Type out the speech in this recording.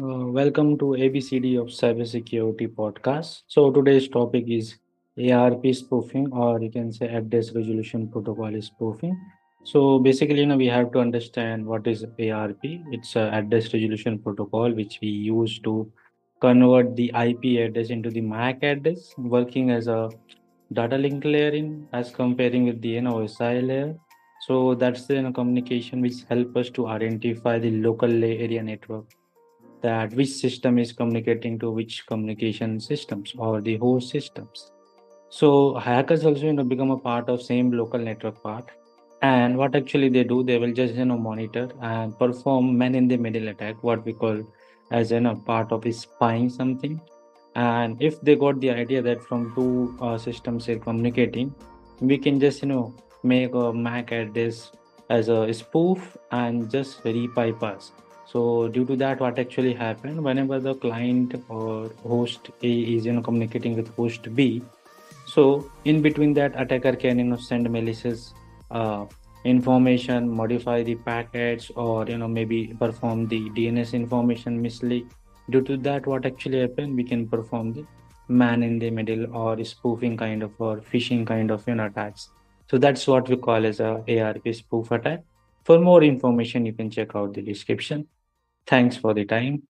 Uh, welcome to ABCD of Cybersecurity podcast. So today's topic is ARP spoofing, or you can say address resolution protocol spoofing. So basically, you know, we have to understand what is ARP. It's a address resolution protocol which we use to convert the IP address into the MAC address, working as a data link layer in as comparing with the you know, OSI layer. So that's the you know, communication which help us to identify the local area network that which system is communicating to which communication systems or the host systems. So hackers also you know become a part of same local network part. And what actually they do, they will just you know monitor and perform man in the middle attack, what we call as you know part of spying something. And if they got the idea that from two uh, systems are communicating, we can just you know make a MAC address as a spoof and just rebypass so due to that, what actually happened whenever the client or host A is you know communicating with host B, so in between that attacker can you know send malicious uh, information, modify the packets, or you know maybe perform the DNS information mislead. Due to that, what actually happened, we can perform the man in the middle or spoofing kind of or phishing kind of you know attacks. So that's what we call as a ARP spoof attack. For more information, you can check out the description. Thanks for the time.